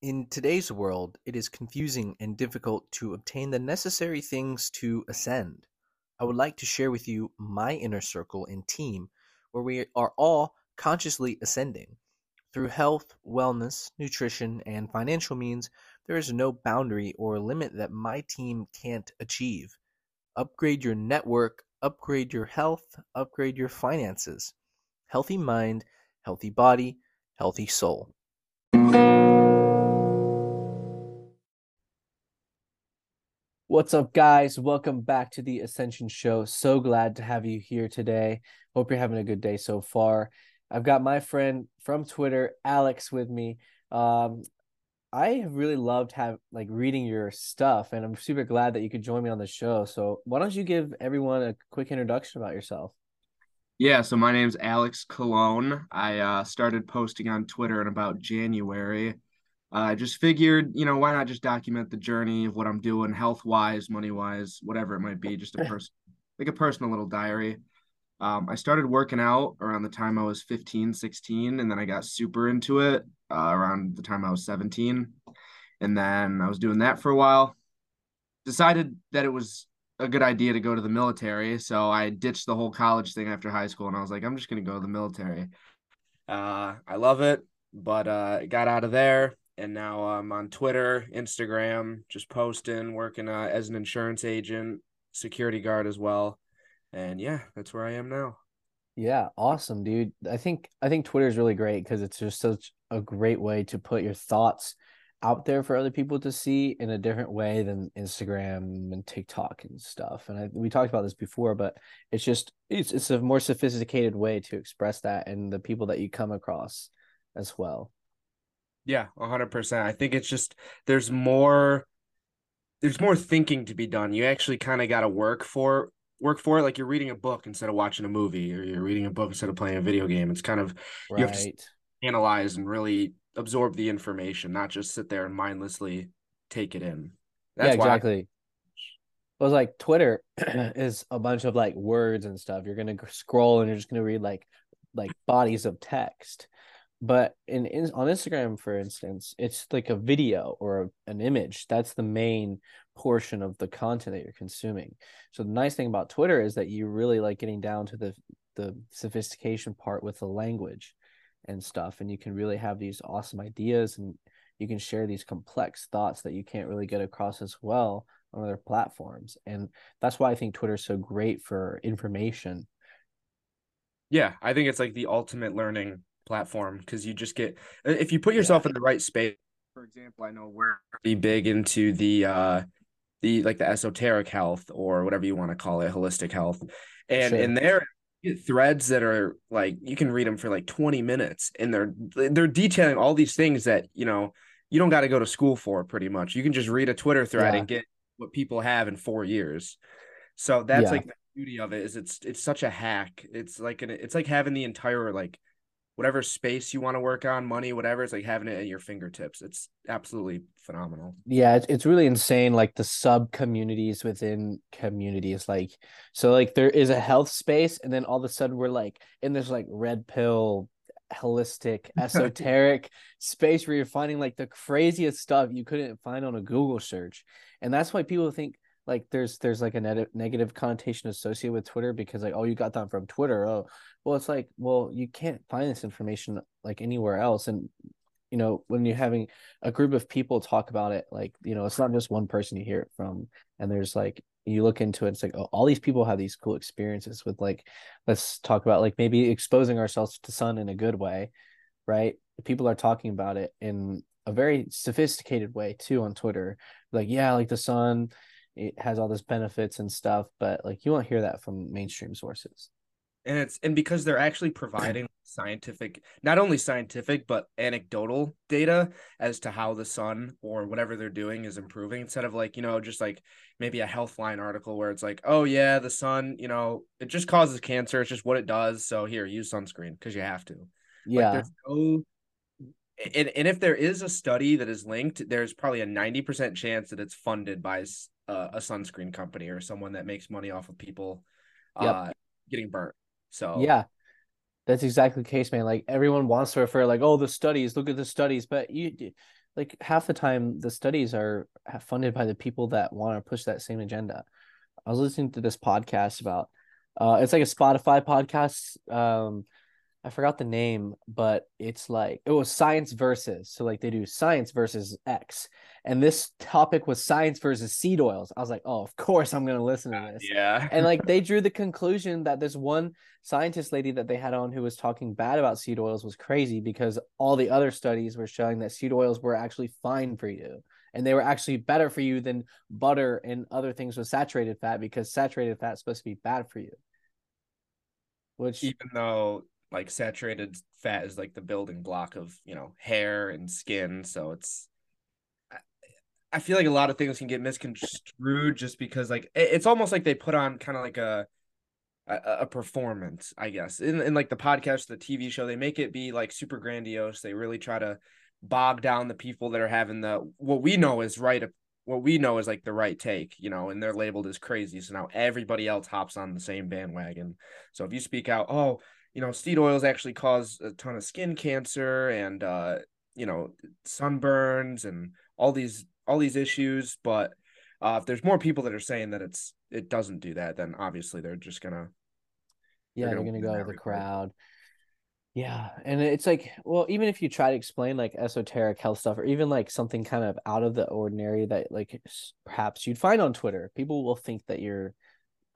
In today's world, it is confusing and difficult to obtain the necessary things to ascend. I would like to share with you my inner circle and team where we are all consciously ascending. Through health, wellness, nutrition, and financial means, there is no boundary or limit that my team can't achieve. Upgrade your network, upgrade your health, upgrade your finances. Healthy mind, healthy body, healthy soul. What's up, guys? Welcome back to the Ascension Show. So glad to have you here today. Hope you're having a good day so far. I've got my friend from Twitter, Alex, with me. Um, I have really loved have like reading your stuff, and I'm super glad that you could join me on the show. So why don't you give everyone a quick introduction about yourself? Yeah, so my name's Alex Colon. I uh, started posting on Twitter in about January. I uh, just figured, you know, why not just document the journey of what I'm doing, health wise, money wise, whatever it might be, just a person, like a personal little diary. Um, I started working out around the time I was 15, 16, and then I got super into it uh, around the time I was 17. And then I was doing that for a while. Decided that it was a good idea to go to the military. So I ditched the whole college thing after high school and I was like, I'm just going to go to the military. Uh, I love it, but uh, got out of there and now I'm on Twitter, Instagram, just posting, working uh, as an insurance agent, security guard as well, and yeah, that's where I am now. Yeah, awesome, dude. I think I think Twitter is really great because it's just such a great way to put your thoughts out there for other people to see in a different way than Instagram and TikTok and stuff. And I, we talked about this before, but it's just it's it's a more sophisticated way to express that and the people that you come across as well. Yeah, 100%. I think it's just there's more there's more thinking to be done. You actually kind of got to work for work for it like you're reading a book instead of watching a movie or you're reading a book instead of playing a video game. It's kind of right. you have to analyze and really absorb the information, not just sit there and mindlessly take it in. That's yeah, exactly. I... It was like Twitter is a bunch of like words and stuff. You're gonna scroll and you're just gonna read like like bodies of text but in, in on instagram for instance it's like a video or an image that's the main portion of the content that you're consuming so the nice thing about twitter is that you really like getting down to the the sophistication part with the language and stuff and you can really have these awesome ideas and you can share these complex thoughts that you can't really get across as well on other platforms and that's why i think twitter is so great for information yeah i think it's like the ultimate learning platform because you just get if you put yourself yeah. in the right space. For example, I know we're pretty big into the uh the like the esoteric health or whatever you want to call it, holistic health. And sure. in there threads that are like you can read them for like 20 minutes and they're they're detailing all these things that, you know, you don't got to go to school for pretty much. You can just read a Twitter thread yeah. and get what people have in 4 years. So that's yeah. like the beauty of it is it's it's such a hack. It's like an it's like having the entire like whatever space you want to work on, money, whatever. It's like having it at your fingertips. It's absolutely phenomenal. Yeah, it's, it's really insane. Like the sub communities within communities, like so, like there is a health space, and then all of a sudden we're like in this like red pill holistic esoteric space where you're finding like the craziest stuff you couldn't find on a google search and that's why people think like there's there's like a negative connotation associated with Twitter because like oh you got that from Twitter. Oh well it's like well you can't find this information like anywhere else. And you know when you're having a group of people talk about it like you know it's not just one person you hear it from. And there's like you look into it it's like oh all these people have these cool experiences with like let's talk about like maybe exposing ourselves to sun in a good way right? People are talking about it in a very sophisticated way too on Twitter. Like yeah like the sun it has all this benefits and stuff, but like you won't hear that from mainstream sources. And it's and because they're actually providing scientific, not only scientific but anecdotal data as to how the sun or whatever they're doing is improving, instead of like you know just like maybe a Healthline article where it's like, oh yeah, the sun, you know, it just causes cancer. It's just what it does. So here, use sunscreen because you have to. Yeah. Like, there's no and, and if there is a study that is linked, there's probably a 90% chance that it's funded by a, a sunscreen company or someone that makes money off of people yep. uh, getting burnt. So yeah, that's exactly the case, man. Like everyone wants to refer, like, oh, the studies, look at the studies, but you, like, half the time the studies are funded by the people that want to push that same agenda. I was listening to this podcast about, uh, it's like a Spotify podcast. Um, I forgot the name, but it's like it was science versus. So like they do science versus X, and this topic was science versus seed oils. I was like, oh, of course I'm gonna listen to uh, this. Yeah. and like they drew the conclusion that this one scientist lady that they had on who was talking bad about seed oils was crazy because all the other studies were showing that seed oils were actually fine for you and they were actually better for you than butter and other things with saturated fat because saturated fat is supposed to be bad for you. Which even though like saturated fat is like the building block of you know hair and skin so it's i feel like a lot of things can get misconstrued just because like it's almost like they put on kind of like a, a a, performance i guess in, in like the podcast the tv show they make it be like super grandiose they really try to bog down the people that are having the what we know is right what we know is like the right take, you know, and they're labeled as crazy. So now everybody else hops on the same bandwagon. So if you speak out, oh, you know, seed oils actually cause a ton of skin cancer and uh, you know, sunburns and all these all these issues. But uh, if there's more people that are saying that it's it doesn't do that, then obviously they're just gonna yeah, they're gonna, they're gonna go with the crowd. Yeah, and it's like, well, even if you try to explain like esoteric health stuff, or even like something kind of out of the ordinary that like perhaps you'd find on Twitter, people will think that you're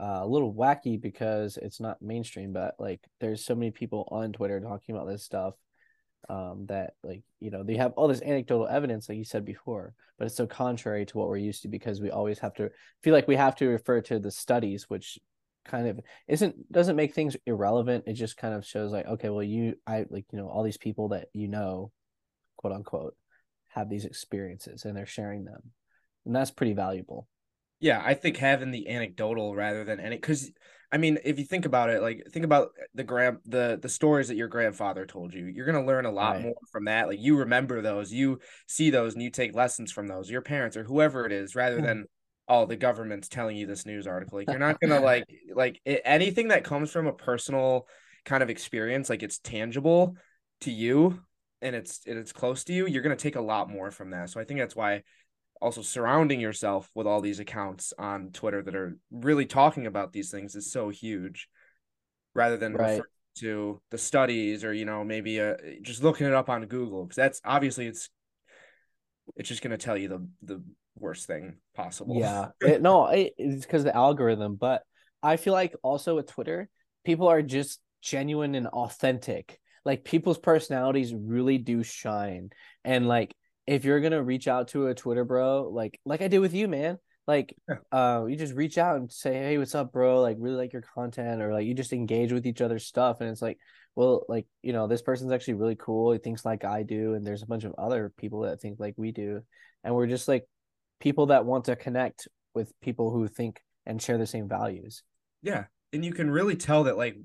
uh, a little wacky because it's not mainstream, but like there's so many people on Twitter talking about this stuff um, that like you know they have all this anecdotal evidence, like you said before, but it's so contrary to what we're used to because we always have to feel like we have to refer to the studies, which kind of isn't doesn't make things irrelevant. It just kind of shows like okay, well you I like you know all these people that you know, quote unquote, have these experiences and they're sharing them, and that's pretty valuable. Yeah, I think having the anecdotal rather than any because I mean, if you think about it, like think about the grand the the stories that your grandfather told you, you're gonna learn a lot right. more from that. Like you remember those, you see those, and you take lessons from those. Your parents or whoever it is, rather than oh the government's telling you this news article. Like you're not gonna like like it, anything that comes from a personal kind of experience, like it's tangible to you and it's and it's close to you. You're gonna take a lot more from that. So I think that's why also surrounding yourself with all these accounts on Twitter that are really talking about these things is so huge rather than right. to the studies or you know maybe uh, just looking it up on Google because that's obviously it's it's just going to tell you the the worst thing possible. Yeah. It, no, it, it's because the algorithm, but I feel like also with Twitter, people are just genuine and authentic. Like people's personalities really do shine. And like if you're gonna reach out to a Twitter bro, like like I did with you, man, like uh, you just reach out and say, Hey, what's up, bro? Like really like your content, or like you just engage with each other's stuff, and it's like, well, like you know, this person's actually really cool. He thinks like I do, and there's a bunch of other people that think like we do, and we're just like people that want to connect with people who think and share the same values. Yeah, and you can really tell that like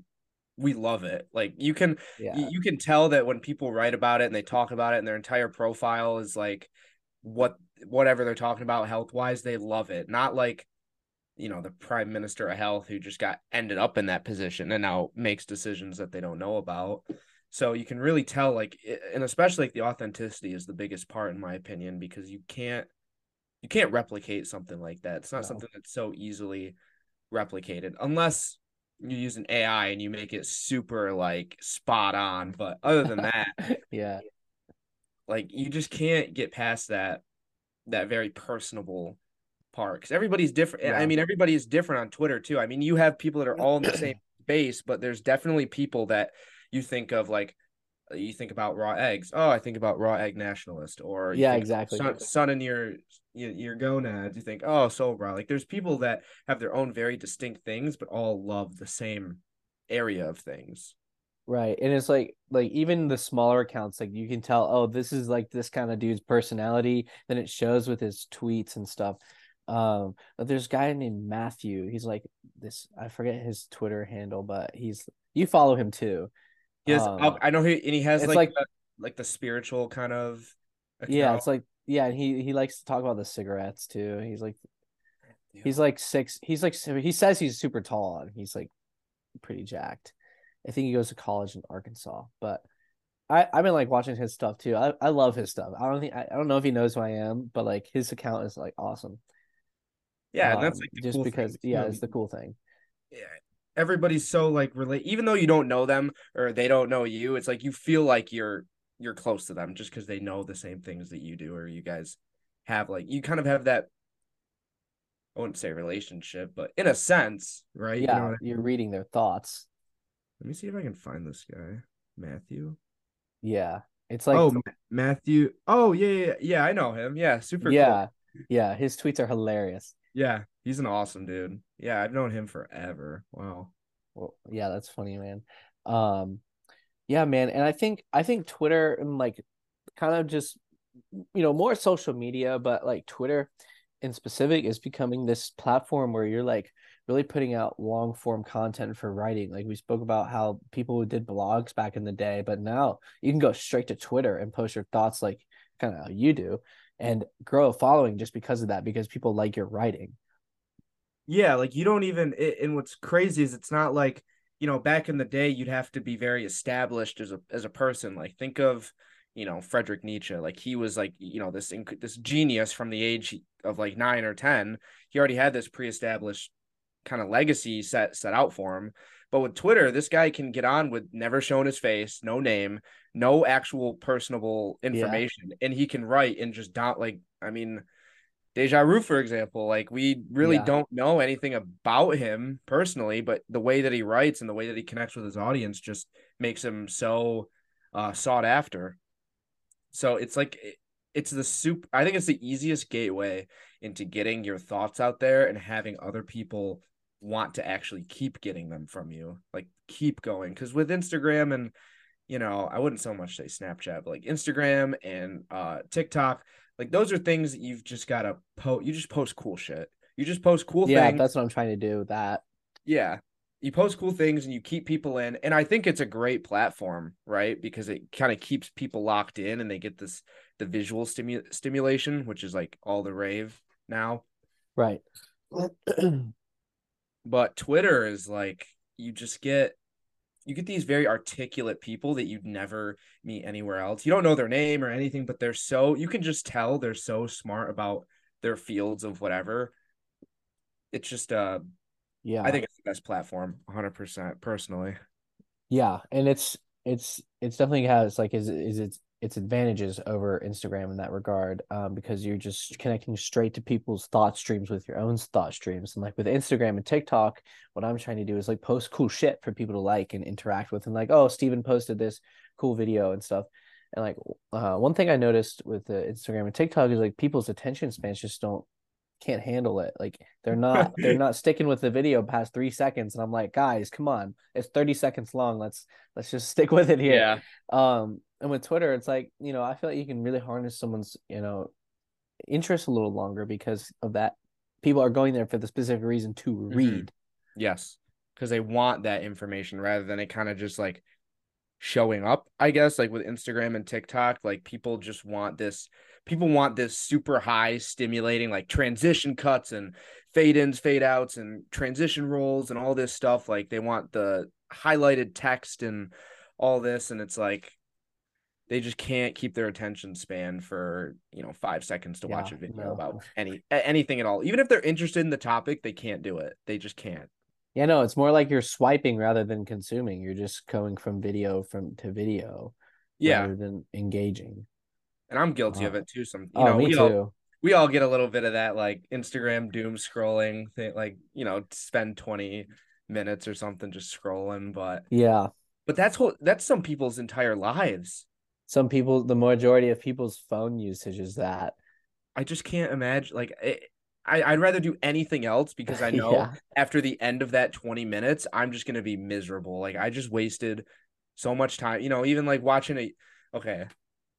we love it. Like you can yeah. you can tell that when people write about it and they talk about it and their entire profile is like what whatever they're talking about health wise, they love it. Not like you know the prime minister of health who just got ended up in that position and now makes decisions that they don't know about. So you can really tell like and especially like the authenticity is the biggest part in my opinion because you can't you can't replicate something like that. It's not no. something that's so easily replicated unless you use an AI and you make it super like spot on. But other than that, yeah, like you just can't get past that that very personable part because everybody's different. Yeah. I mean, everybody is different on Twitter too. I mean, you have people that are all in the same base, but there's definitely people that you think of like you think about raw eggs. Oh, I think about raw egg nationalist, or yeah, exactly. Sun, sun in your your gonads. You think, oh, Sol Brah. Like there's people that have their own very distinct things, but all love the same area of things. Right, and it's like like even the smaller accounts, like you can tell, oh, this is like this kind of dude's personality. Then it shows with his tweets and stuff. Um, but there's a guy named Matthew. He's like this. I forget his Twitter handle, but he's you follow him too has, um, I know he and he has like like the, like the spiritual kind of. Account. Yeah, it's like yeah, he he likes to talk about the cigarettes too. He's like, he's like six. He's like he says he's super tall and he's like pretty jacked. I think he goes to college in Arkansas, but I I've been like watching his stuff too. I, I love his stuff. I don't think I, I don't know if he knows who I am, but like his account is like awesome. Yeah, Um, that's like the just cool because thing, yeah, it's the cool thing. yeah, everybody's so like relate even though you don't know them or they don't know you, it's like you feel like you're you're close to them just because they know the same things that you do, or you guys have like you kind of have that I wouldn't say relationship, but in a sense, right? You know Yeah, I- you're reading their thoughts. Let me see if I can find this guy. Matthew. Yeah, it's like oh, Matthew. Oh, yeah, yeah, yeah. I know him. Yeah, super cool. yeah, yeah. His tweets are hilarious. Yeah, he's an awesome dude. Yeah, I've known him forever. Wow. Well, yeah, that's funny, man. Um, yeah, man, and I think I think Twitter and like kind of just you know more social media, but like Twitter in specific is becoming this platform where you're like really putting out long form content for writing. Like we spoke about how people who did blogs back in the day, but now you can go straight to Twitter and post your thoughts like kind of how you do and grow a following just because of that because people like your writing. Yeah, like you don't even it, and what's crazy is it's not like, you know, back in the day you'd have to be very established as a as a person. Like think of, you know, Frederick Nietzsche. Like he was like, you know, this inc- this genius from the age of like 9 or 10. He already had this pre-established kind of legacy set set out for him. But with Twitter, this guy can get on with never showing his face, no name, no actual personable information, and he can write and just not like I mean, Deja Vu, for example, like we really Yeah. don't know anything about him personally, but the way that he writes and the way that he connects with his audience just makes him so uh, sought after. So it's like it's the soup. I think it's the easiest gateway into getting your thoughts out there and having other people want to actually keep getting them from you, like keep going. Because with Instagram and you know, I wouldn't so much say Snapchat, but like Instagram and uh TikTok, like those are things that you've just gotta post. You just post cool shit. You just post cool Yeah, things. that's what I'm trying to do. with That Yeah. You post cool things and you keep people in. And I think it's a great platform, right? Because it kind of keeps people locked in and they get this the visual stimu- stimulation, which is like all the rave now. right. But Twitter is like you just get you get these very articulate people that you'd never meet anywhere else. You don't know their name or anything, but they're so you can just tell they're so smart about their fields of whatever. It's just uh yeah. I think it's the best platform, 100% personally. Yeah, and it's it's it's definitely has like is is its its advantages over Instagram in that regard, um, because you're just connecting straight to people's thought streams with your own thought streams, and like with Instagram and TikTok, what I'm trying to do is like post cool shit for people to like and interact with, and like, oh, Steven posted this cool video and stuff, and like, uh, one thing I noticed with the Instagram and TikTok is like people's attention spans just don't can't handle it. Like they're not they're not sticking with the video past three seconds. And I'm like, guys, come on. It's 30 seconds long. Let's let's just stick with it here. Yeah. Um and with Twitter, it's like, you know, I feel like you can really harness someone's, you know, interest a little longer because of that. People are going there for the specific reason to read. Yes. Because they want that information rather than it kind of just like showing up, I guess, like with Instagram and TikTok. Like people just want this, people want this super high stimulating, like transition cuts and fade ins, fade outs, and transition rolls and all this stuff. Like they want the highlighted text and all this. And it's like, they just can't keep their attention span for you know five seconds to watch a video no. about any anything at all. Even if they're interested in the topic, they can't do it. They just can't. Yeah, no, it's more like you're swiping rather than consuming. You're just going from video from to video Yeah, rather than engaging. And I'm guilty of Uh, it too. Some you oh, know me we too. all we all get a little bit of that like Instagram doom scrolling thing, like you know spend twenty minutes or something just scrolling. But Yeah. but that's what that's some people's entire lives. Some people, the majority of people's phone usage is that. I just can't imagine like. It, I, I'd rather do anything else because I know Yeah. after the end of that 20 minutes, I'm just gonna be miserable. Like I just wasted so much time. You know, even like watching a okay,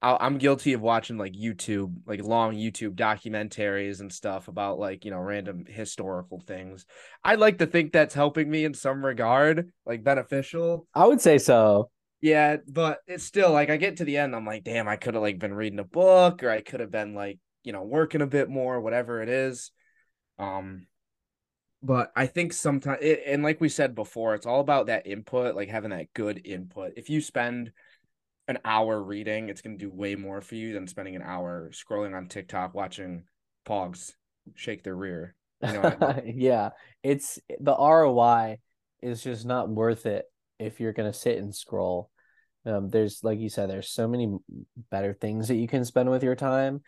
i I'm guilty of watching like YouTube, like long YouTube documentaries and stuff about like you know random historical things. I like to think that's helping me in some regard, like beneficial. I would say so. Yeah, but it's still like I get to the end, I'm like, damn, I could have like been reading a book or I could have been like, you know, working a bit more, whatever it is. Um, but I think sometimes, and like we said before, it's all about that input, like having that good input. If you spend an hour reading, it's going to do way more for you than spending an hour scrolling on TikTok watching pogs shake their rear. You know I mean? yeah, it's the ROI is just not worth it if you're going to sit and scroll. Um, there's like you said, there's so many better things that you can spend with your time.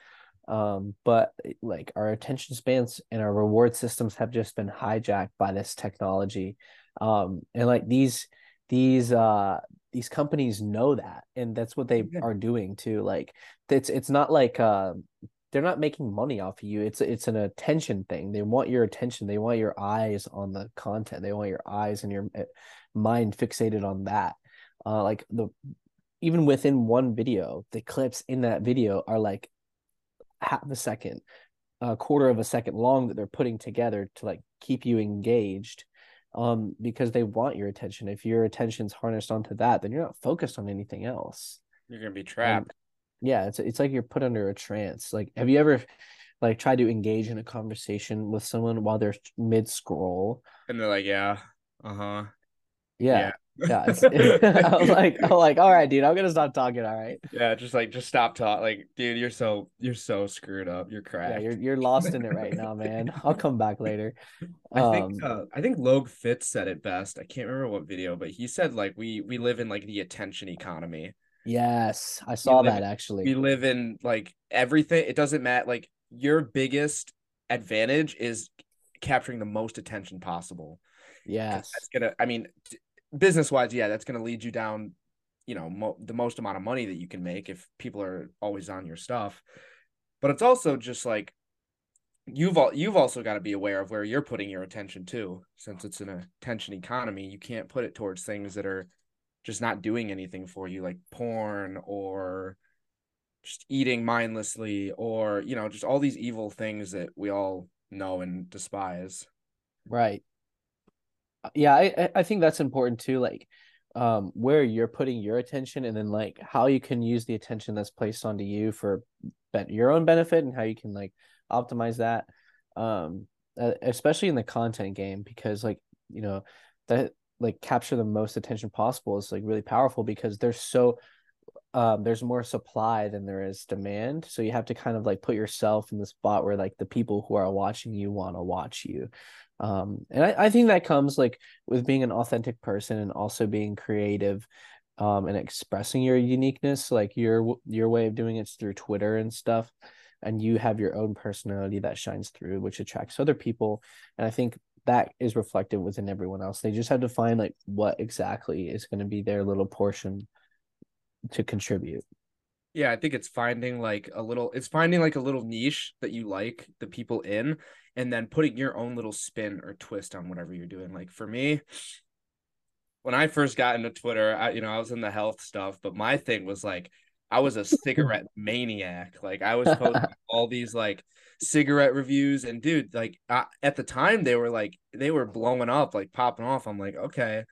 Um, but like our attention spans and our reward systems have just been hijacked by this technology. Um, and like these these uh these companies know that and that's what they yeah. are doing too like it's it's not like uh they're not making money off of you it's it's an attention thing they want your attention they want your eyes on the content they want your eyes and your eh, mind fixated on that uh like the even within one video the clips in that video are like half a second a quarter of a second long that they're putting together to like keep you engaged um, because they want your attention. If your attention's harnessed onto that, then you're not focused on anything else. You're gonna be trapped. yeah, it's it's like you're put under a trance. Like, have you ever like tried to engage in a conversation with someone while they're mid scroll? And they're like, "Yeah, uh huh, yeah. yeah yeah, I was like, I'm like, all right, dude, I'm gonna stop talking. All right. Yeah, just like, just stop talking. Like, dude, you're so, you're so screwed up. You're cracked. Yeah, you're you're lost in it right now, man. I'll come back later. I think, um, uh, I think Logue Fitz said it best. I can't remember what video, but he said like we we live in like the attention economy. Yes, I saw that actually. We live in like everything. It doesn't matter. Like your biggest advantage is capturing the most attention possible. Yes, that's gonna. I mean, business wise, yeah, that's going to lead you down, you know, mo- the most amount of money that you can make if people are always on your stuff. But it's also just like you've all you've also got to be aware of where you're putting your attention to, Since it's an attention economy, you can't put it towards things that are just not doing anything for you, like porn or just eating mindlessly, or you know, just all these evil things that we all know and despise. Right yeah i i think that's important too like um where you're putting your attention and then like how you can use the attention that's placed onto you for your own benefit and how you can like optimize that um especially in the content game because like you know that like capture the most attention possible is like really powerful because there's so um there's more supply than there is demand. So you have to kind of like put yourself in the spot where like the people who are watching you want to watch you um and I, I think that comes like with being an authentic person and also being creative um and expressing your uniqueness like your your way of doing it's through twitter and stuff and you have your own personality that shines through which attracts other people and i think that is reflected within everyone else. They just have to find like what exactly is going to be their little portion to contribute yeah i think it's finding like a little it's finding like a little niche that you like the people in and then putting your own little spin or twist on whatever you're doing. Like for me, when I first got into Twitter, I you know, I was in the health stuff, but my thing was like I was a cigarette maniac. Like I was posting all these like cigarette reviews and dude, like I, at the time they were like they were blowing up, like popping off. I'm like, okay,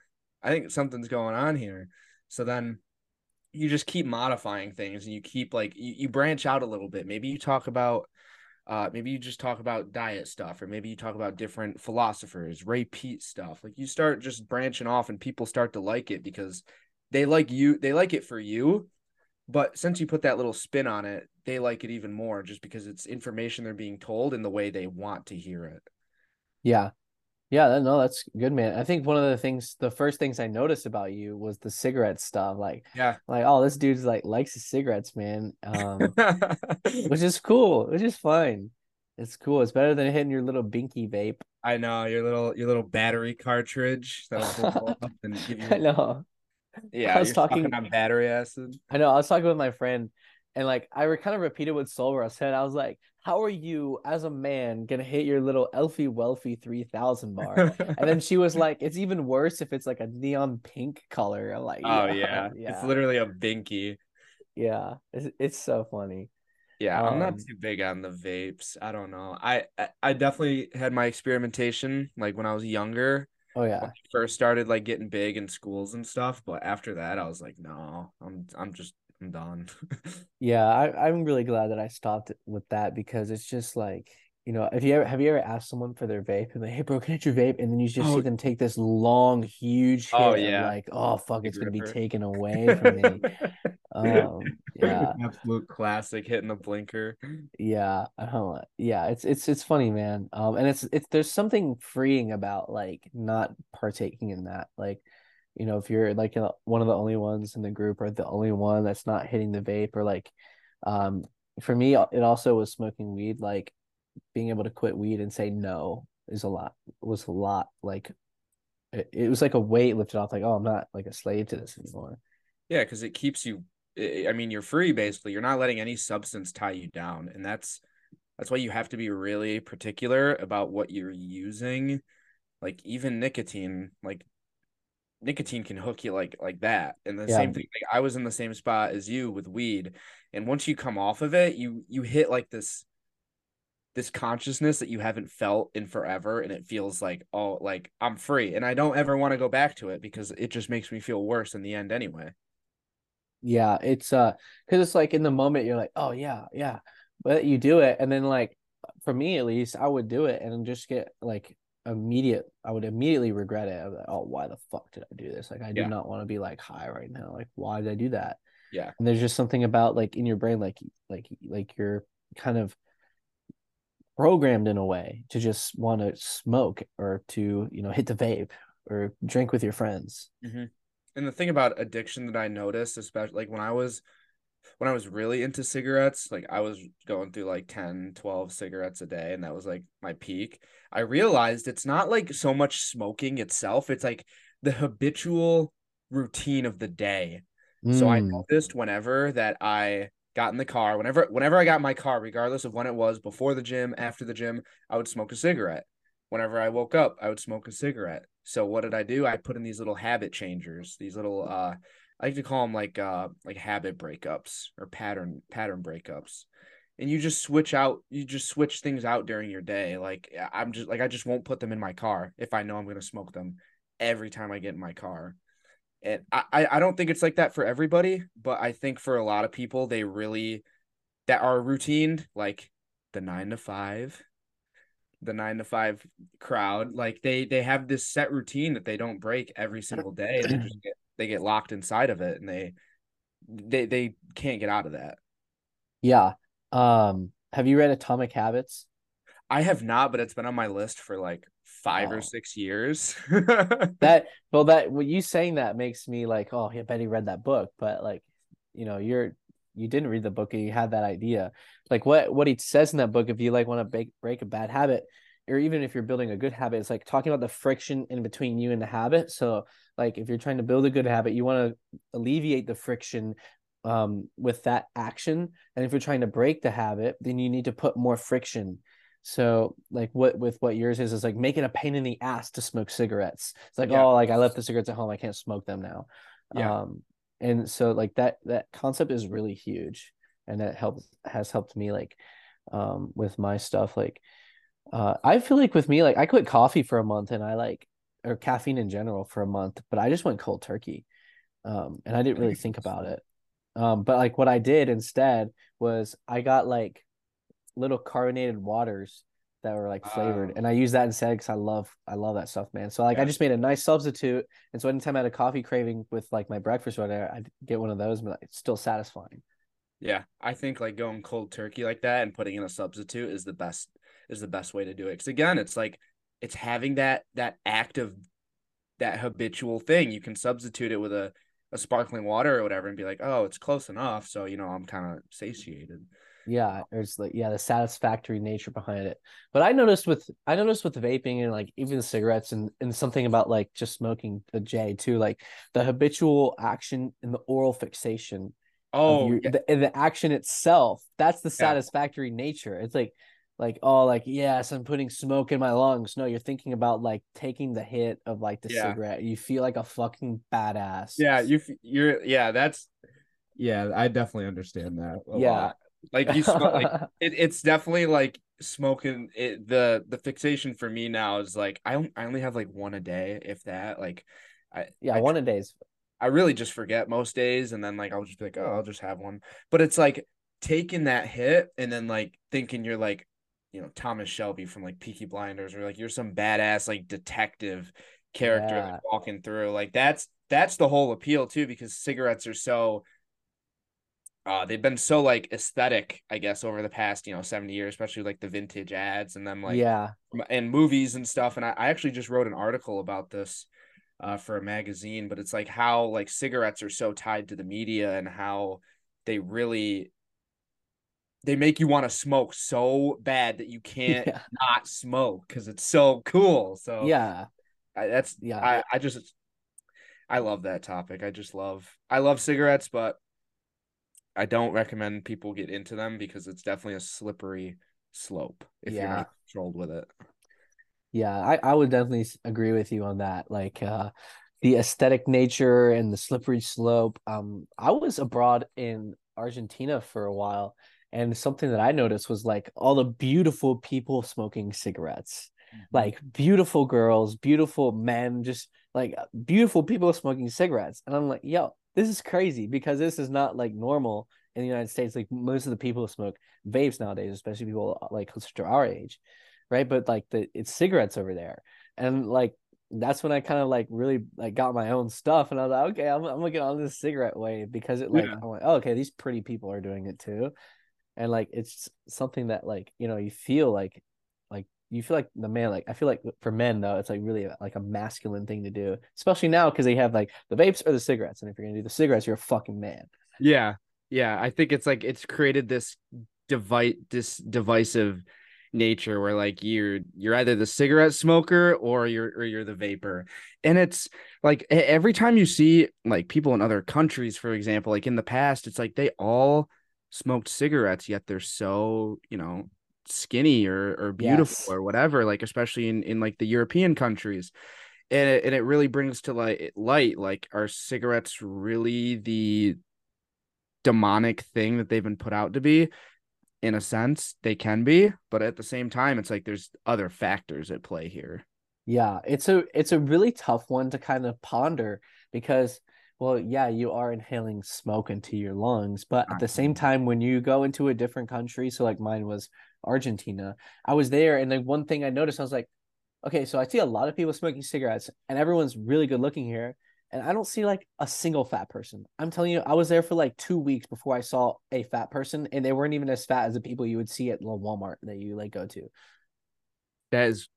I think something's going on here. So then you just keep modifying things and you keep like you, you branch out a little bit. Maybe you talk about uh, maybe you just talk about diet stuff, or maybe you talk about different philosophers, Ray Peat stuff. Like you start just branching off, and people start to like it because they like you. They like it for you, but since you put that little spin on it, they like it even more just because it's information they're being told in the way they want to hear it. Yeah, yeah, no, that's good, man. I think one of the things, the first things I noticed about you was the cigarette stuff. Like, yeah, like oh, this dude's like likes his cigarettes, man. Um, which is cool, which is fine. It's cool. It's better than hitting your little binky vape. I know your little your little battery cartridge that'll up and give you. I know. Yeah, I was talking on battery acid. I know. I was talking with my friend, and like I kind of repeated what Sol Brah said. I was like, "How are you, as a man, gonna hit your little Elfie Welfie three thousand bar?" and then she was like, "It's even worse if it's like a neon pink color." I'm like, "Oh yeah, yeah. it's literally a binky." Yeah, it's it's so funny. Yeah, um, I'm not um, too big on the vapes. I don't know. I, I I definitely had my experimentation like when I was younger. Oh yeah. first started like getting big in schools and stuff, but after that I was like, no, I'm I'm just I'm done. yeah, I, I'm really glad that I stopped with that because it's just like you know, if you ever have you ever asked someone for their vape and like, hey bro, can I get your vape? And then you just Oh. see them take this long, huge hit Oh, and yeah. like, oh fuck, it's gonna be taken away from me. um, yeah, Absolute classic hitting the blinker. yeah, don't. Yeah, it's it's it's funny, man. Um, and it's it's there's something freeing about like not partaking in that. Like, you know, if you're like uh, one of the only ones in the group or the only one that's not hitting the vape or like, um, for me, it also was smoking weed. Like, being able to quit weed and say no is a lot. Was a lot. Like, it, it was like a weight lifted off. Like, oh, I'm not like a slave to this anymore. Yeah, because it keeps you. I I mean, you're free basically. You're not letting any substance tie you down, and that's that's why you have to be really particular about what you're using. Like even nicotine, like nicotine can hook you like like that. And the Yeah. same thing. Like I was in the same spot as you with weed, and once you come off of it, you you hit like this this consciousness that you haven't felt in forever and it feels like oh like i'm free and i don't ever want to go back to it because it just makes me feel worse in the end anyway Yeah, it's uh, because it's like in the moment you're like, oh yeah, yeah, but you do it, and then like for me at least, I would do it and just get like immediate. I would immediately regret it. Like, oh, why the fuck did I do this? Like, I do Yeah. not want to be like high right now. Like, why did I do that? Yeah. And there's just something about like in your brain, like like like you're kind of programmed in a way to just want to smoke or to you know hit the vape or drink with your friends. Mm-hmm. and the thing about addiction that i noticed especially like when i was when i was really into cigarettes like i was going through like 10 12 cigarettes a day and that was like my peak i realized it's not like so much smoking itself it's like the habitual routine of the day So I Mm, noticed whenever that I got in the car, whenever whenever I got my car, regardless of when it was, before the gym, after the gym, I would smoke a cigarette. Whenever I woke up, I would smoke a cigarette. So what did I do? I put in these little habit changers, these little uh I like to call them like uh like habit breakups or pattern pattern breakups. And you just switch out, you just switch things out during your day. Like I'm just like I just won't put them in my car if I know I'm gonna smoke them every time I get in my car. And I, I don't think it's like that for everybody, but I think for a lot of people, they really that are routine, like the nine to five, the nine to five crowd, like they they have this set routine that they don't break every single day, they just get they get locked inside of it, and they they they can't get out of that. yeah. Um, have you read Atomic Habits? I have not, but it's been on my list for like five Oh. or six years. That well, that what you saying that makes me like, oh, yeah, bet he read that book. But like, you know, you're you didn't read the book and you had that idea. Like what what he says in that book, if you like want to break break a bad habit, or even if you're building a good habit, it's like talking about the friction in between you and the habit. So like if you're trying to build a good habit, you want to alleviate the friction um with that action. And if you're trying to break the habit, then you need to put more friction. So like what with what yours is is like making a pain in the ass to smoke cigarettes. It's like, Yeah. oh, like I left the cigarettes at home, I can't smoke them now. Yeah. Um and so like that that concept is really huge and that helps has helped me like um with my stuff like uh I feel like with me like I quit coffee for a month and I like or caffeine in general for a month, but I just went cold turkey. Um and I didn't really think about it. Um but like what I did instead was I got like little carbonated waters that were like flavored Wow. and I use that instead because I love I love that stuff, man. So like I just made a nice substitute. And so anytime I had a coffee craving with like my breakfast or whatever, I'd get one of those, but it's still satisfying. Yeah, I think like going cold turkey like that and putting in a substitute is the best is the best way to do it. Because again, it's like it's having that that act of that habitual thing. You can substitute it with a a sparkling water or whatever and be like, oh, it's close enough. So you know, I'm kind of satiated. Yeah, there's like yeah, the satisfactory nature behind it. But I noticed with I noticed with vaping and like even cigarettes and and something about like just smoking the J too, like the habitual action and the oral fixation Oh, your, yeah, the, the action itself. That's the Yeah. satisfactory nature. It's like like oh like yes, I'm putting smoke in my lungs. No, you're thinking about like taking the hit of like the Yeah. cigarette. You feel like a fucking badass. yeah, you f- you're yeah, that's yeah, I definitely understand that. a Yeah. lot. Like you smoke like it, it's definitely like smoking it the the fixation for me now is like I don't I only have like one a day if that like I yeah, I one a days. I really just forget most days and then like I'll just be like oh I'll just have one but it's like taking that hit and then like thinking you're like you know Thomas Shelby from like Peaky Blinders, or like you're some badass like detective character Yeah. like, walking through. Like that's that's the whole appeal too, because cigarettes are so uh they've been so like aesthetic, I guess, over the past, you know, 70 years, especially like the vintage ads and them like yeah, and movies and stuff. And I, I actually just wrote an article about this uh, for a magazine, but it's like how like cigarettes are so tied to the media and how they really they make you want to smoke so bad that you can't yeah, not smoke because it's so cool. So yeah, I, that's yeah. I, I just I love that topic. I just love I love cigarettes, but I don't recommend people get into them because it's definitely a slippery slope if you're not controlled with it. Yeah, I, I would definitely agree with you on that. Like uh the aesthetic nature and the slippery slope. Um, I was abroad in Argentina for a while, and something that I noticed was like all the beautiful people smoking cigarettes. Like beautiful girls, beautiful men, just like uh, beautiful people smoking cigarettes. And I'm like, yo, this is crazy because this is not like normal in the United States. Like most of the people smoke vapes nowadays, especially people uh, like closer to our age right? But like the it's cigarettes over there, and like that's when I kind of like really like got my own stuff, and I was like, okay, I'm I'm gonna get on this cigarette wave because it like Yeah. I'm like, oh, okay, these pretty people are doing it too, and like it's something that like you know you feel like like you feel like the man like I feel like for men though it's like really like a masculine thing to do, especially now because they have like the vapes or the cigarettes, and if you're gonna do the cigarettes, you're a fucking man. Yeah. Yeah. I think it's like it's created this device this divisive nature where like you're you're either the cigarette smoker or you're or you're the vapor. And it's like every time you see like people in other countries, for example, like in the past, it's like they all smoked cigarettes, yet they're so, you know, skinny or or beautiful Yes. or whatever, like especially in, in like the European countries. And it, and it really brings to light light like are cigarettes really the demonic thing that they've been put out to be? In a sense they can be but at the same time it's like there's other factors at play here. Yeah, it's a it's a really tough one to kind of ponder because well, yeah, you are inhaling smoke into your lungs, but at the same time when you go into a different country, so like mine was Argentina, I was there and the one thing I noticed I was like, okay, so I see a lot of people smoking cigarettes and everyone's really good looking here and I don't see like a single fat person. I'm telling you, I was there for like 2 weeks before I saw a fat person and they weren't even as fat as the people you would see at the Walmart that you like go to. that is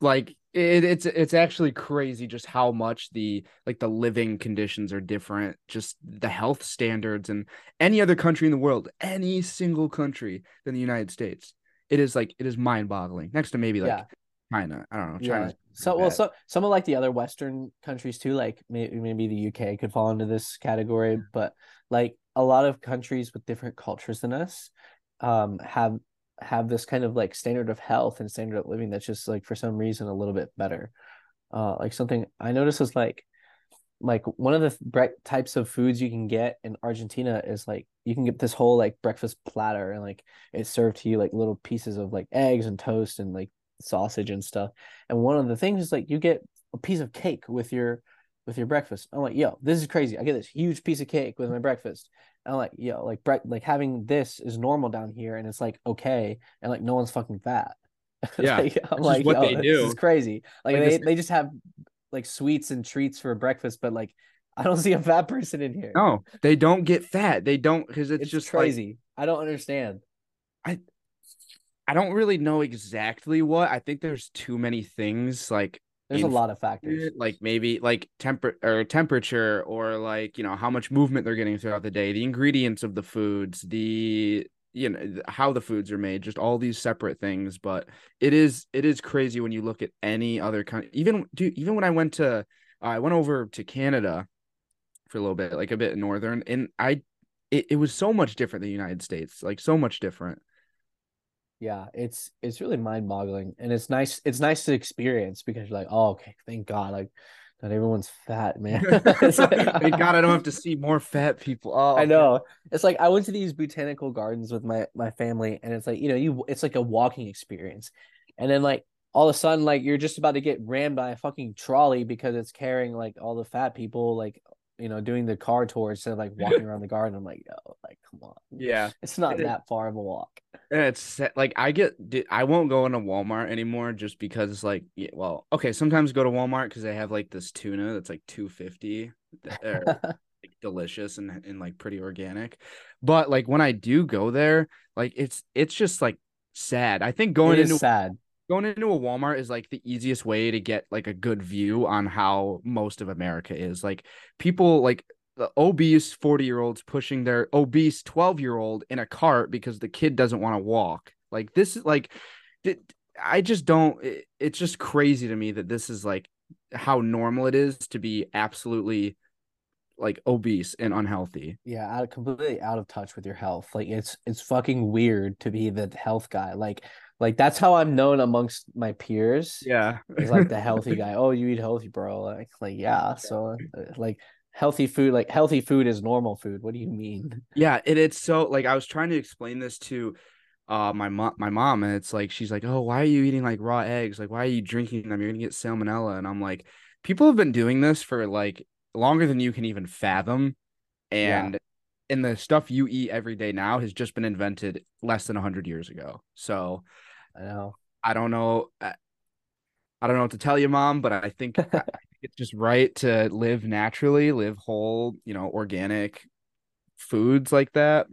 like it, it's it's actually crazy just how much the like the living conditions are different just the health standards and any other country in the world any single country than the united states it is like it is mind-boggling next to maybe like Yeah. china i don't know Yeah. So well, so some of like the other Western countries too, like maybe maybe the UK could fall into this category, but like a lot of countries with different cultures than us, um, have have this kind of like standard of health and standard of living that's just like for some reason a little bit better. Uh, like something I noticed is like like one of the types of foods you can get in Argentina is like you can get this whole like breakfast platter and like it's served to you like little pieces of like eggs and toast and like sausage and stuff. And one of the things is like you get a piece of cake with your with your breakfast. I'm like, yo, this is crazy. I get this huge piece of cake with my breakfast. And I'm like, yo, like bre- like having this is normal down here and it's like okay and like no one's fucking fat. Yeah, like, I'm like, what yo, they this do. is crazy. Like, Like they, this- they just have like sweets and treats for breakfast, but like I don't see a fat person in here. no they don't get fat they don't because it's, it's just like crazy. I don't understand. I I don't really know exactly what i think there's too many things like There's a lot of factors. like maybe like temper or temperature or like you know how much movement they're getting throughout the day the ingredients of the foods the you know how the foods are made just all these separate things but it is it is crazy when you look at any other country even dude even when i went to uh, i went over to canada for a little bit like a bit northern and i it, it was so much different than the united states like so much different Yeah, it's it's really mind-boggling, and it's nice. It's nice to experience because you're like, oh, okay, thank God, like not everyone's fat, man. Thank god i don't have to see more fat people oh I know. It's like I went to these botanical gardens with my my family, and it's like you know, you it's like a walking experience, and then like all of a sudden, like you're just about to get rammed by a fucking trolley because it's carrying like all the fat people, like you know, doing the car tour instead of like walking around the garden. I'm like, yo, like, come on. Yeah. It's not It- that far of a walk. And it's like I get I won't go into Walmart anymore just because it's like yeah, well okay sometimes go to Walmart because they have like this tuna that's like two fifty like delicious and and like pretty organic, but like when I do go there like it's it's just like sad. I think going into sad. Going into a Walmart is like the easiest way to get like a good view on how most of America is. Like people like the obese 40 year olds pushing their obese 12 year old in a cart because the kid doesn't want to walk. Like this is like I just don't it- it's just crazy to me that this is like how normal it is to be absolutely like obese and unhealthy. Yeah, out completely out of touch with your health. Like it's it's fucking weird to be the health guy. Like like that's how I'm known amongst my peers. Yeah. Is like the healthy guy. Oh, you eat healthy, bro. Like like yeah. So uh, like healthy food, like healthy food is normal food. What do you mean? Yeah, it, it's so like I was trying to explain this to uh my mom my mom and it's like she's like, "Oh, why are you eating like raw eggs? Like why are you drinking them? You're going to get salmonella." And I'm like, "People have been doing this for like longer than you can even fathom." Yeah. And and the stuff you eat every day now has just been invented less than 100 years ago. So, I know. I don't know I, I don't know what to tell you, mom, but I think I think it's just right to live naturally, live whole, you know, organic foods like that.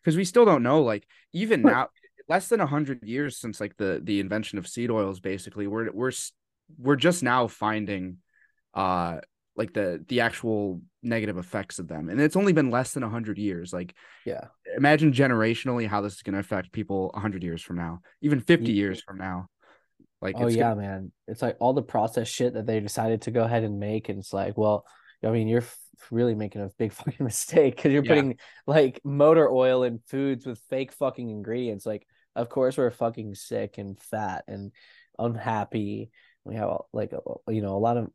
Because we still don't know, like even now, less than a hundred years since like the the invention of seed oils, basically, we're we're we're just now finding, uh, like the the actual negative effects of them, and it's only been less than a hundred years. Like, Yeah. imagine generationally how this is going to affect people a hundred years from now, even fifty Ye- years from now. Like, Oh yeah, gonna- man. It's like all the processed shit that they decided to go ahead and make, and it's like, well, I mean, you're really making a big fucking mistake because you're Yeah. putting like motor oil in foods with fake fucking ingredients. Like, of course, we're fucking sick and fat and unhappy. We have like you know a lot of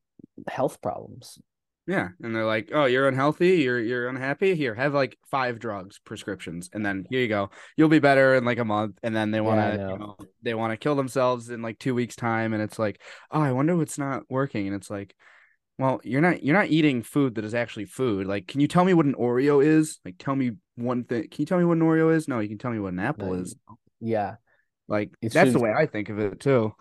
health problems. Yeah, and they're like, "Oh, you're unhealthy. You're you're unhappy. Here, have like five drugs prescriptions, and then here you go. You'll be better in like a month." And then they want to, know. you know, they want to kill themselves in like two weeks' time, and it's like, "Oh, I wonder what's not working." And it's like, "Well, you're not you're not eating food that is actually food. Like, can you tell me what an Oreo is? Like, tell me one thing. Can you tell me what an Oreo is? No, you can tell me what an apple No, is. Yeah, Like, It's that's the way I think of it too."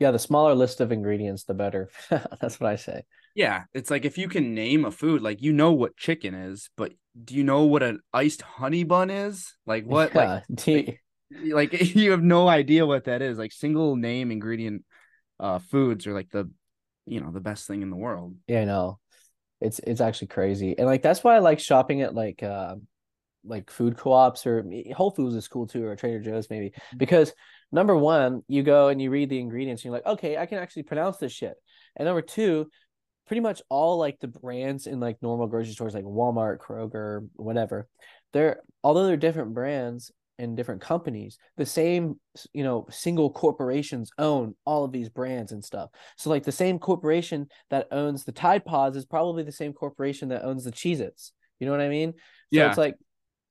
Yeah. The smaller list of ingredients, the better. That's what I say. Yeah, it's like if you can name a food, like you know what chicken is, but do you know what an iced honey bun is? Like what? Like Yeah. Do you- like you have no idea what that is. Like single name ingredient uh foods are like the you know the best thing in the world. Yeah, I know. It's it's actually crazy. And like that's why I like shopping at like uh like food co-ops or Whole Foods is cool too or Trader Joe's maybe because number one, you go and you read the ingredients and you're like, okay, I can actually pronounce this shit. And number two, pretty much all like the brands in like normal grocery stores like Walmart, Kroger, whatever, they're although they're different brands and different companies, the same you know single corporations own all of these brands and stuff. So like the same corporation that owns the Tide Pods is probably the same corporation that owns the Cheez-Its. You know what I mean? So Yeah. it's like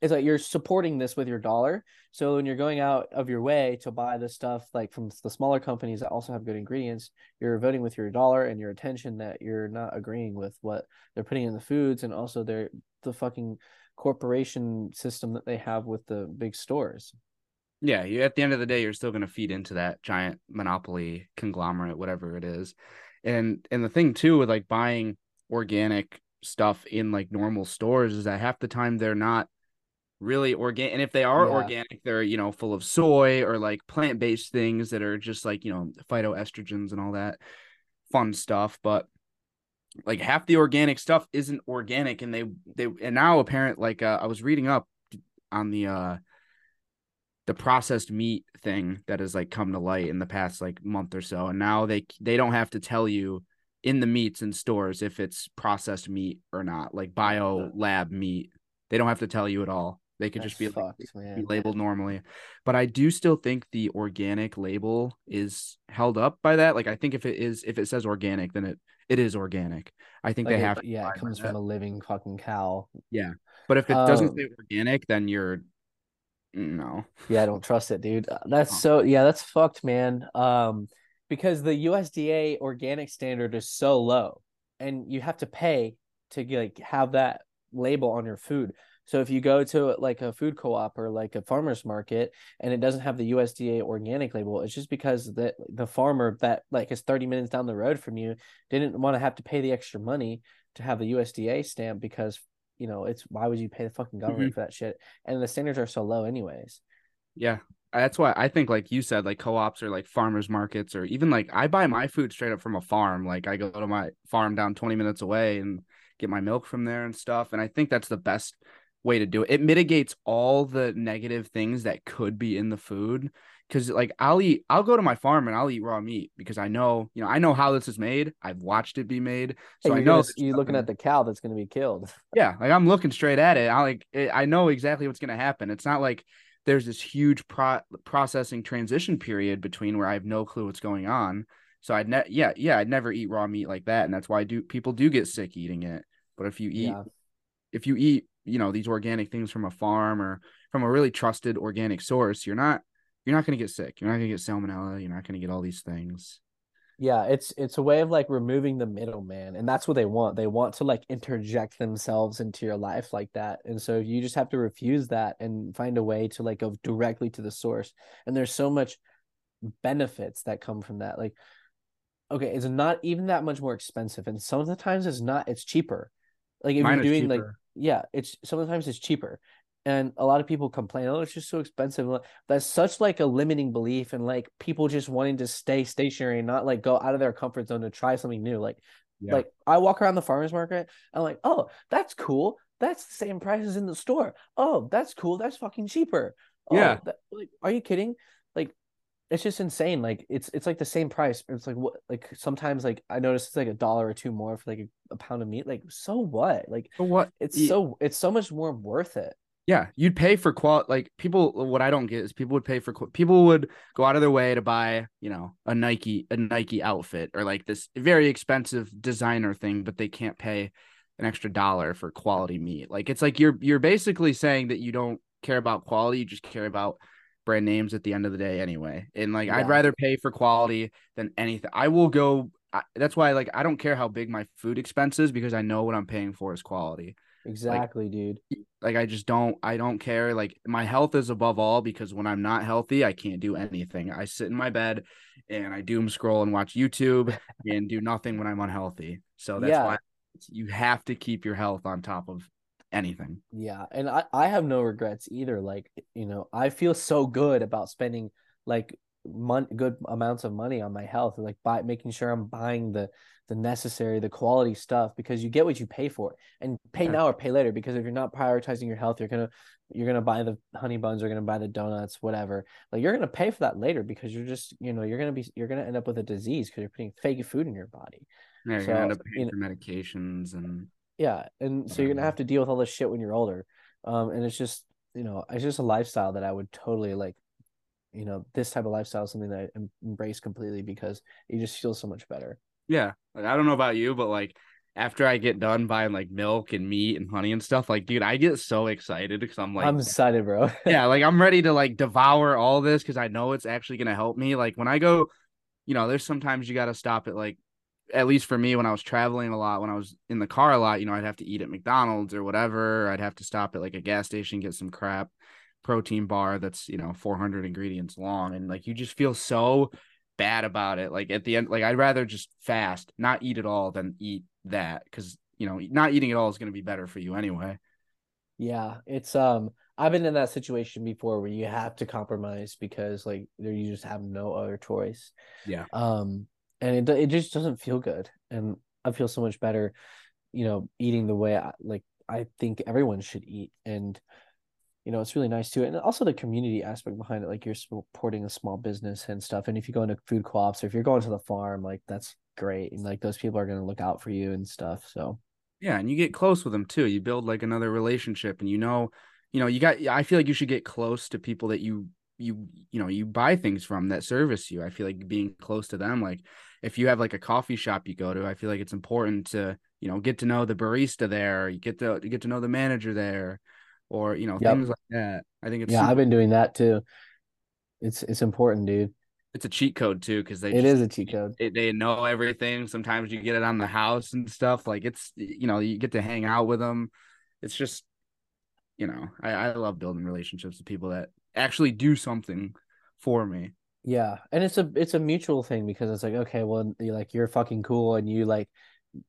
it's like you're supporting this with your dollar. So when you're going out of your way to buy the stuff like from the smaller companies that also have good ingredients, you're voting with your dollar and your attention that you're not agreeing with what they're putting in the foods and also their the fucking corporation system that they have with the big stores. Yeah, you at the end of the day you're still going to feed into that giant monopoly conglomerate whatever it is. And and the thing too with like buying organic stuff in like normal stores is that half the time they're not really organic and if they are Yeah. organic they're you know full of soy or like plant-based things that are just like you know phytoestrogens and all that fun stuff but like half the organic stuff isn't organic and they they and now apparent like uh, I was reading up on the uh the processed meat thing that has like come to light in the past like month or so and now they they don't have to tell you in the meats in stores if it's processed meat or not like bio lab meat. They don't have to tell you at all they could That's just be like, be labeled normally but i do still think the organic label is held up by that like i think if it is if it says organic then it it is organic i think Like they it- have to yeah, it comes that. from a living fucking cow. Yeah. But if it doesn't Um, say organic then you're no Yeah, I don't trust it, dude. That's so yeah, that's fucked, man. Um, because the USDA organic standard is so low, and you have to pay to like have that label on your food. So if you go to like a food co-op or like a farmer's market and it doesn't have the USDA organic label, it's just because the the farmer that like is 30 minutes down the road from you didn't want to have to pay the extra money to have the USDA stamp because you know it's why would you pay the fucking government mm-hmm. for that shit? And the standards are so low anyways. Yeah. That's why I think like you said, like co-ops or like farmers markets or even like I buy my food straight up from a farm. Like I go to my farm down 20 minutes away and get my milk from there and stuff. And I think that's the best way to do it. It mitigates all the negative things that could be in the food. Cause like I'll eat, I'll go to my farm and I'll eat raw meat because I know, you know, I know how this is made. I've watched it be made, so hey, I know you're looking at the cow that's going to be killed. Yeah, like I'm looking straight at it. I like, it, I know exactly what's going to happen. It's not like there's this huge pro- processing transition period between where I have no clue what's going on. So I'd ne- yeah, yeah, I'd never eat raw meat like that, and that's why I do people do get sick eating it. But if you eat, yeah. if you eat you know these organic things from a farm or from a really trusted organic source you're not you're not going to get sick. You're not going to get salmonella. You're not going to get all these things. Yeah it's it's a way of like removing the middleman and that's what they want. They want to like interject themselves into your life like that. And so you just have to refuse that and find a way to like go directly to the source. And there's so much benefits that come from that. Like okay it's not even that much more expensive and some of the times it's not it's cheaper. Like if Mine you're doing like yeah, it's sometimes it's cheaper. And a lot of people complain, oh, it's just so expensive. That's such like a limiting belief and like people just wanting to stay stationary and not like go out of their comfort zone to try something new. Like yeah. like I walk around the farmers market, I'm like, oh, that's cool. That's the same price as in the store. Oh, that's cool. That's fucking cheaper. Oh, yeah. That, like, are you kidding? It's just insane. Like it's it's like the same price. It's like what like sometimes like I notice it's like a dollar or two more for like a, a pound of meat. Like so what? Like so what? It's yeah. so it's so much more worth it. Yeah, you'd pay for qual like people. What I don't get is people would pay for people would go out of their way to buy you know a Nike a Nike outfit or like this very expensive designer thing, but they can't pay an extra dollar for quality meat. Like it's like you're you're basically saying that you don't care about quality, you just care about brand names at the end of the day anyway. And like yeah. I'd rather pay for quality than anything. I will go I, that's why like I don't care how big my food expense is because I know what I'm paying for is quality. Exactly, like, dude. Like I just don't I don't care like my health is above all because when I'm not healthy, I can't do anything. I sit in my bed and I doom scroll and watch YouTube and do nothing when I'm unhealthy. So that's yeah. why you have to keep your health on top of anything. Yeah, and I I have no regrets either. Like you know, I feel so good about spending like mon- good amounts of money on my health, like by making sure I'm buying the the necessary, the quality stuff because you get what you pay for, and pay yeah. now or pay later. Because if you're not prioritizing your health, you're gonna you're gonna buy the honey buns, you're gonna buy the donuts, whatever. Like you're gonna pay for that later because you're just you know you're gonna be you're gonna end up with a disease because you're putting fake food in your body. Yeah, you're gonna end up paying you know, for medications and yeah, and so you're gonna have to deal with all this shit when you're older. Um, and it's just you know, it's just a lifestyle that I would totally like. You know, this type of lifestyle is something that I embrace completely because you just feel so much better. Yeah, like I don't know about you, but like after I get done buying like milk and meat and honey and stuff, like dude, I get so excited because I'm like, I'm excited, bro. yeah, like I'm ready to like devour all this because I know it's actually gonna help me. Like when I go, you know, there's sometimes you got to stop at like at least for me when I was traveling a lot, when I was in the car a lot, you know, I'd have to eat at McDonald's or whatever. I'd have to stop at like a gas station, get some crap protein bar that's, you know, 400 ingredients long. And like, you just feel so bad about it. Like at the end, like I'd rather just fast, not eat at all than eat that. Cause, you know, not eating at all is going to be better for you anyway. Yeah. It's, um, I've been in that situation before where you have to compromise because like you just have no other choice. Yeah. Um, and it it just doesn't feel good. And I feel so much better, you know, eating the way I like I think everyone should eat. And you know, it's really nice too. And also the community aspect behind it, like you're supporting a small business and stuff. And if you go into food co-ops or if you're going to the farm, like that's great. And like those people are going to look out for you and stuff. So yeah, and you get close with them too. You build like another relationship, and you know, you know, you got. I feel like you should get close to people that you you you know you buy things from that service you. I feel like being close to them, like if you have like a coffee shop you go to, I feel like it's important to, you know, get to know the barista there, you get to get to know the manager there, or you know, yep. things like that. I think it's Yeah, super- I've been doing that too. It's it's important, dude. it's a cheat code too because they It just- is a cheat code. they, they know everything. Sometimes you get it on the house and stuff. Like it's you know you get to hang out with them. It's just you know I I love building relationships with people that actually do something for me. Yeah, and it's a it's a mutual thing because it's like okay, well, you like you're fucking cool and you like,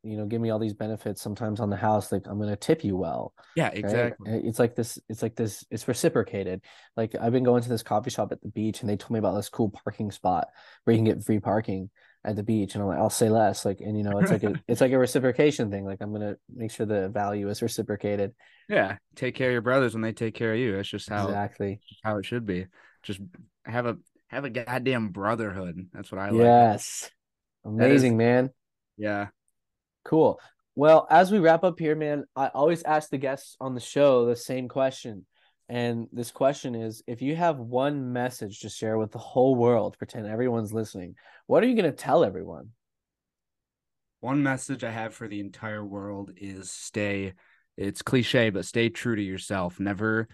you know, give me all these benefits. Sometimes on the house, like I'm gonna tip you well. Yeah, exactly. And It's like this. It's like this. It's reciprocated. Like I've been going to this coffee shop at the beach, and they told me about this cool parking spot where you can get free parking at the beach, and I'm like, I'll say less. Like, and you know, it's like a it's like a reciprocation thing. Like I'm gonna make sure the value is reciprocated. Yeah, take care of your brothers when they take care of you. That's just how Exactly. how it should be. Just have a have a goddamn brotherhood. That's what I like. Yes. Amazing, man. Yeah. Cool. Well, as we wrap up here, man, I always ask the guests on the show the same question. And this question is if you have one message to share with the whole world, pretend everyone's listening, what are you going to tell everyone? One message I have for the entire world is stay it's cliche, but stay true to yourself. Never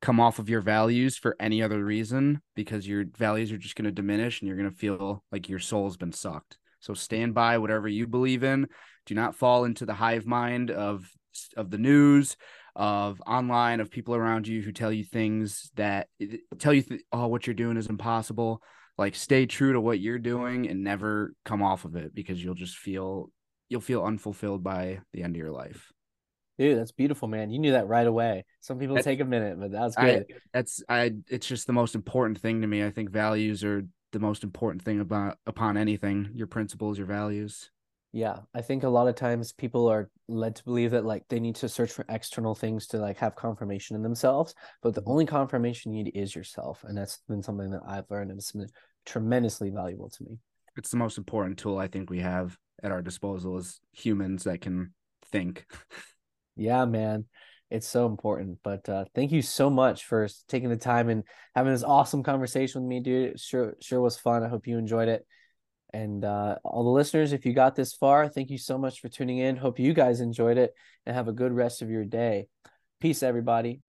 come off of your values for any other reason because your values are just going to diminish and you're going to feel like your soul's been sucked. So stand by whatever you believe in. Do not fall into the hive mind of of the news, of online, of people around you who tell you things that eh, tell you th- oh what you're doing is impossible. Like stay true to what you're doing and never come off of it because you'll just feel you'll feel unfulfilled by the end of your life. Dude, that's beautiful, man. You knew that right away. Some people That- take a minute, but that was I good. that's I it's just the most important thing to me. I think values are the most important thing about upon anything. Your principles, your values. Yeah, I think a lot of times people are led to believe that like they need to search for external things to like have confirmation in themselves, but the Mhm. only confirmation you need is yourself, and that's been something that I've learned and it's been tremendously valuable to me. It's the most important tool I think we have at our disposal as humans that can think. Yeah, man, it's so important. But uh, thank you so much for taking the time and having this awesome conversation with me, dude. It sure, sure was fun. I hope you enjoyed it. And uh, all the listeners, if you got this far, thank you so much for tuning in. Hope you guys enjoyed it and have a good rest of your day. Peace, everybody.